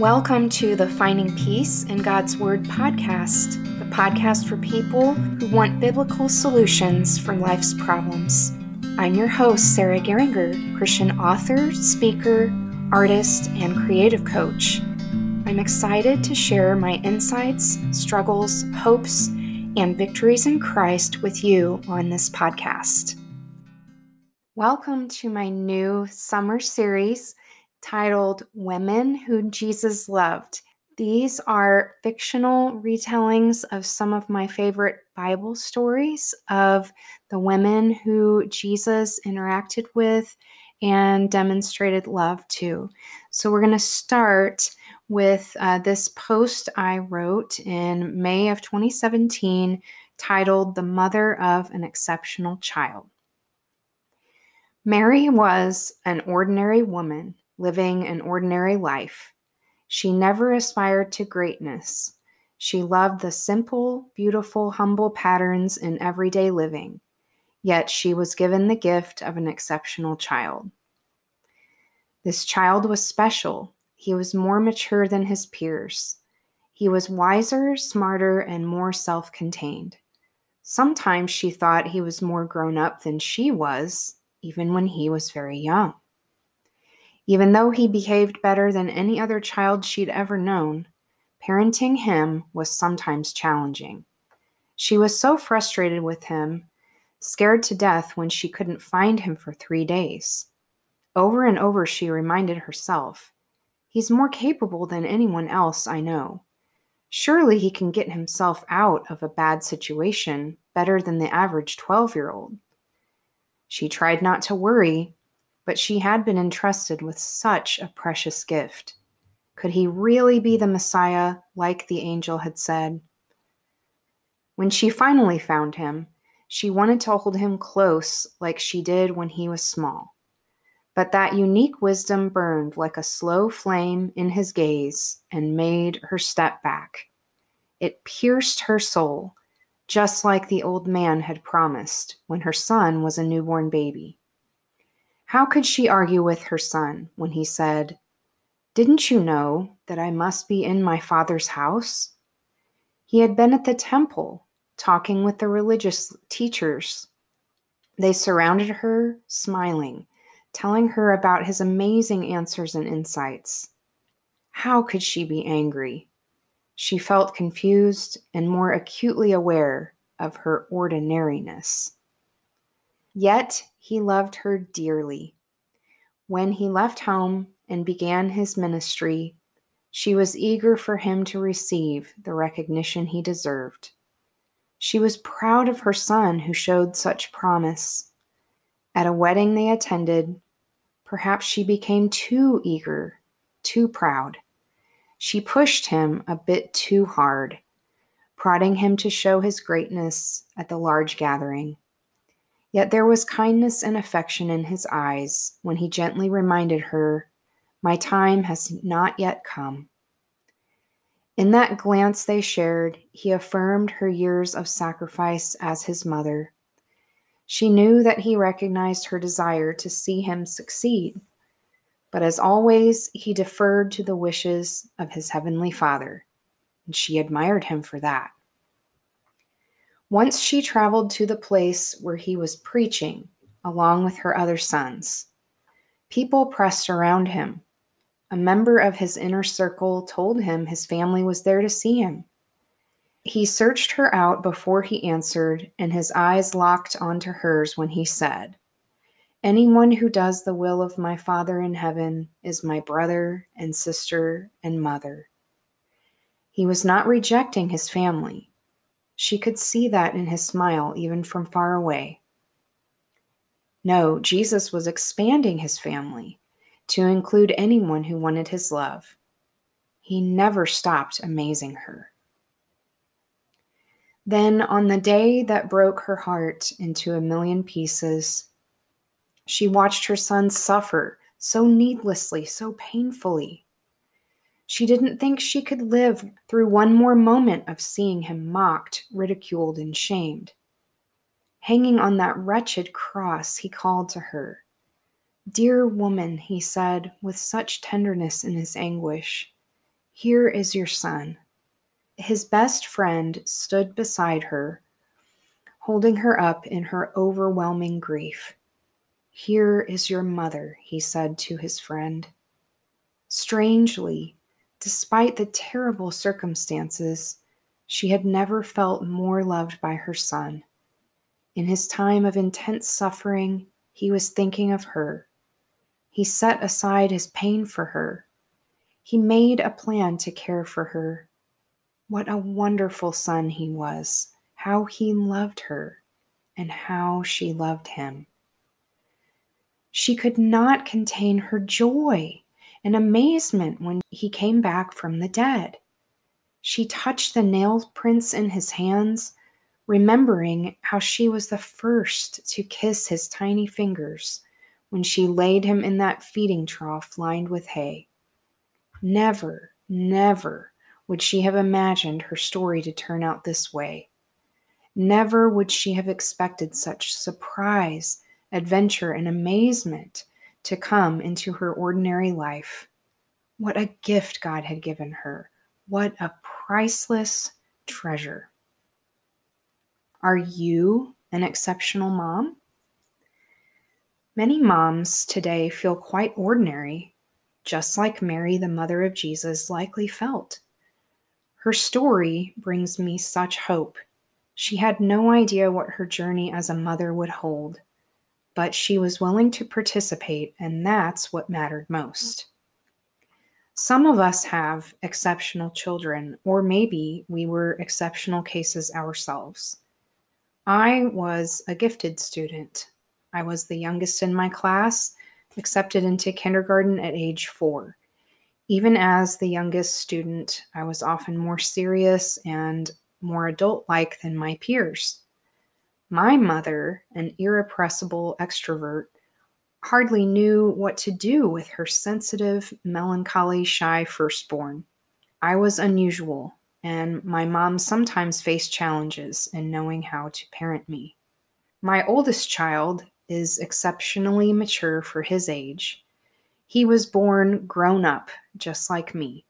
Welcome to the Finding Peace in God's Word podcast, the podcast for people who want biblical solutions for life's problems. I'm your host, Sarah Geringer, Christian author, speaker, artist, and creative coach. I'm excited to share my insights, struggles, hopes, and victories in Christ with you on this podcast. Welcome to my new summer series titled Women Who Jesus Loved. These are fictional retellings of some of my favorite Bible stories of the women who Jesus interacted with and demonstrated love to. So, we're going to start with uh, this post I wrote in May of 2017 titled The Mother of an Exceptional Child. Mary was an ordinary woman living an ordinary life. She never aspired to greatness. She loved the simple, beautiful, humble patterns in everyday living, yet she was given the gift of an exceptional child. This child was special. He was more mature than his peers. He was wiser, smarter, and more self contained. Sometimes she thought he was more grown up than she was, even when he was very young. Even though he behaved better than any other child she'd ever known, parenting him was sometimes challenging. She was so frustrated with him, scared to death when she couldn't find him for three days. Over and over, she reminded herself, He's more capable than anyone else I know. Surely he can get himself out of a bad situation better than the average 12 year old. She tried not to worry, but she had been entrusted with such a precious gift. Could he really be the Messiah, like the angel had said? When she finally found him, she wanted to hold him close like she did when he was small. But that unique wisdom burned like a slow flame in his gaze and made her step back. It pierced her soul, just like the old man had promised when her son was a newborn baby. How could she argue with her son when he said, Didn't you know that I must be in my father's house? He had been at the temple talking with the religious teachers. They surrounded her, smiling, telling her about his amazing answers and insights. How could she be angry? She felt confused and more acutely aware of her ordinariness. Yet he loved her dearly. When he left home and began his ministry, she was eager for him to receive the recognition he deserved. She was proud of her son who showed such promise. At a wedding they attended, perhaps she became too eager, too proud. She pushed him a bit too hard, prodding him to show his greatness at the large gathering. Yet there was kindness and affection in his eyes when he gently reminded her, My time has not yet come. In that glance they shared, he affirmed her years of sacrifice as his mother. She knew that he recognized her desire to see him succeed, but as always, he deferred to the wishes of his heavenly Father, and she admired him for that. Once she traveled to the place where he was preaching, along with her other sons. People pressed around him. A member of his inner circle told him his family was there to see him. He searched her out before he answered, and his eyes locked onto hers when he said, Anyone who does the will of my Father in heaven is my brother and sister and mother. He was not rejecting his family. She could see that in his smile, even from far away. No, Jesus was expanding his family to include anyone who wanted his love. He never stopped amazing her. Then, on the day that broke her heart into a million pieces, she watched her son suffer so needlessly, so painfully. She didn't think she could live through one more moment of seeing him mocked, ridiculed, and shamed. Hanging on that wretched cross, he called to her. Dear woman, he said with such tenderness in his anguish, Here is your son. His best friend stood beside her, holding her up in her overwhelming grief. Here is your mother, he said to his friend. Strangely, despite the terrible circumstances, she had never felt more loved by her son. In his time of intense suffering, he was thinking of her. He set aside his pain for her. He made a plan to care for her. What a wonderful son he was, how he loved her, and how she loved him. She could not contain her joy and amazement when he came back from the dead. She touched the nail prints in his hands, remembering how she was the first to kiss his tiny fingers when she laid him in that feeding trough lined with hay. Never, never would she have imagined her story to turn out this way. Never would she have expected such surprise, adventure, and amazement to come into her ordinary life. What a gift God had given her what a priceless treasure. Are you an exceptional mom? Many moms today feel quite ordinary, just like Mary, the mother of Jesus, likely felt. Her story brings me such hope. She had no idea what her journey as a mother would hold, but she was willing to participate, and that's what mattered most. Some of us have exceptional children, or maybe we were exceptional cases ourselves. I was a gifted student. I was the youngest in my class, accepted into kindergarten at age four. Even as the youngest student, I was often more serious and more adult like than my peers. My mother, an irrepressible extrovert, hardly knew what to do with her sensitive, melancholy, shy firstborn. I was unusual, and my mom sometimes faced challenges in knowing how to parent me. My oldest child is exceptionally mature for his age. He was born grown up, just like me.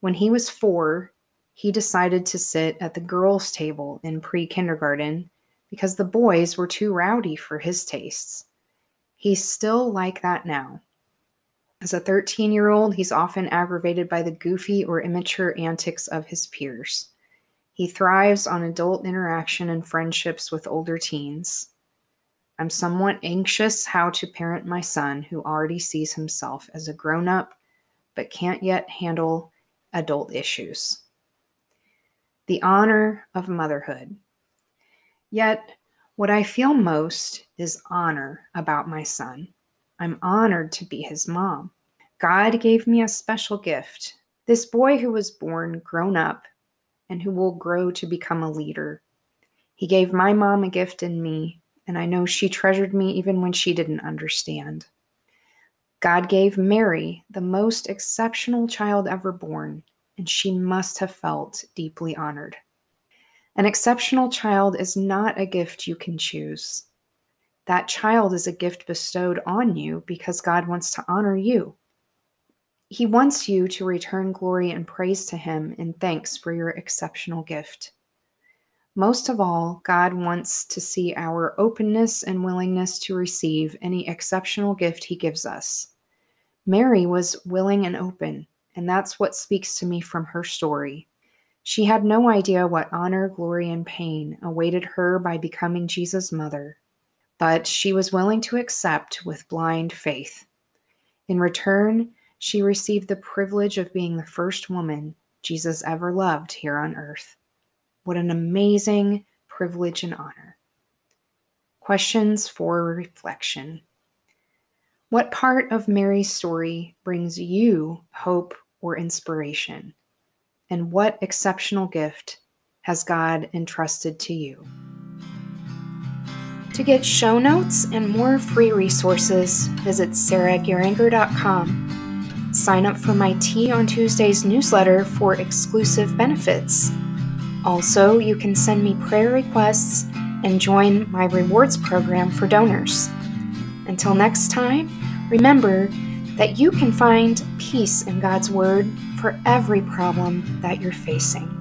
When he was four, he decided to sit at the girls' table in pre kindergarten because the boys were too rowdy for his tastes. He's still like that now. As a 13 year old, he's often aggravated by the goofy or immature antics of his peers. He thrives on adult interaction and friendships with older teens. I'm somewhat anxious how to parent my son who already sees himself as a grown up but can't yet handle adult issues. The honor of motherhood. Yet, what I feel most is honor about my son. I'm honored to be his mom. God gave me a special gift. This boy who was born grown up and who will grow to become a leader. He gave my mom a gift in me, and I know she treasured me even when she didn't understand. God gave Mary the most exceptional child ever born, and she must have felt deeply honored. An exceptional child is not a gift you can choose. That child is a gift bestowed on you because God wants to honor you. He wants you to return glory and praise to Him in thanks for your exceptional gift. Most of all, God wants to see our openness and willingness to receive any exceptional gift He gives us. Mary was willing and open, and that's what speaks to me from her story. She had no idea what honor, glory, and pain awaited her by becoming Jesus' mother, but she was willing to accept with blind faith. In return, she received the privilege of being the first woman Jesus ever loved here on earth. What an amazing privilege and honor. Questions for reflection. What part of Mary's story brings you hope or inspiration? And what exceptional gift has God entrusted to you? To get show notes and more free resources, visit sarahgeringer.com. Sign up for my Tea on Tuesdays newsletter for exclusive benefits. Also, you can send me prayer requests and join my rewards program for donors. Until next time, remember that you can find peace in God's Word for every problem that you're facing.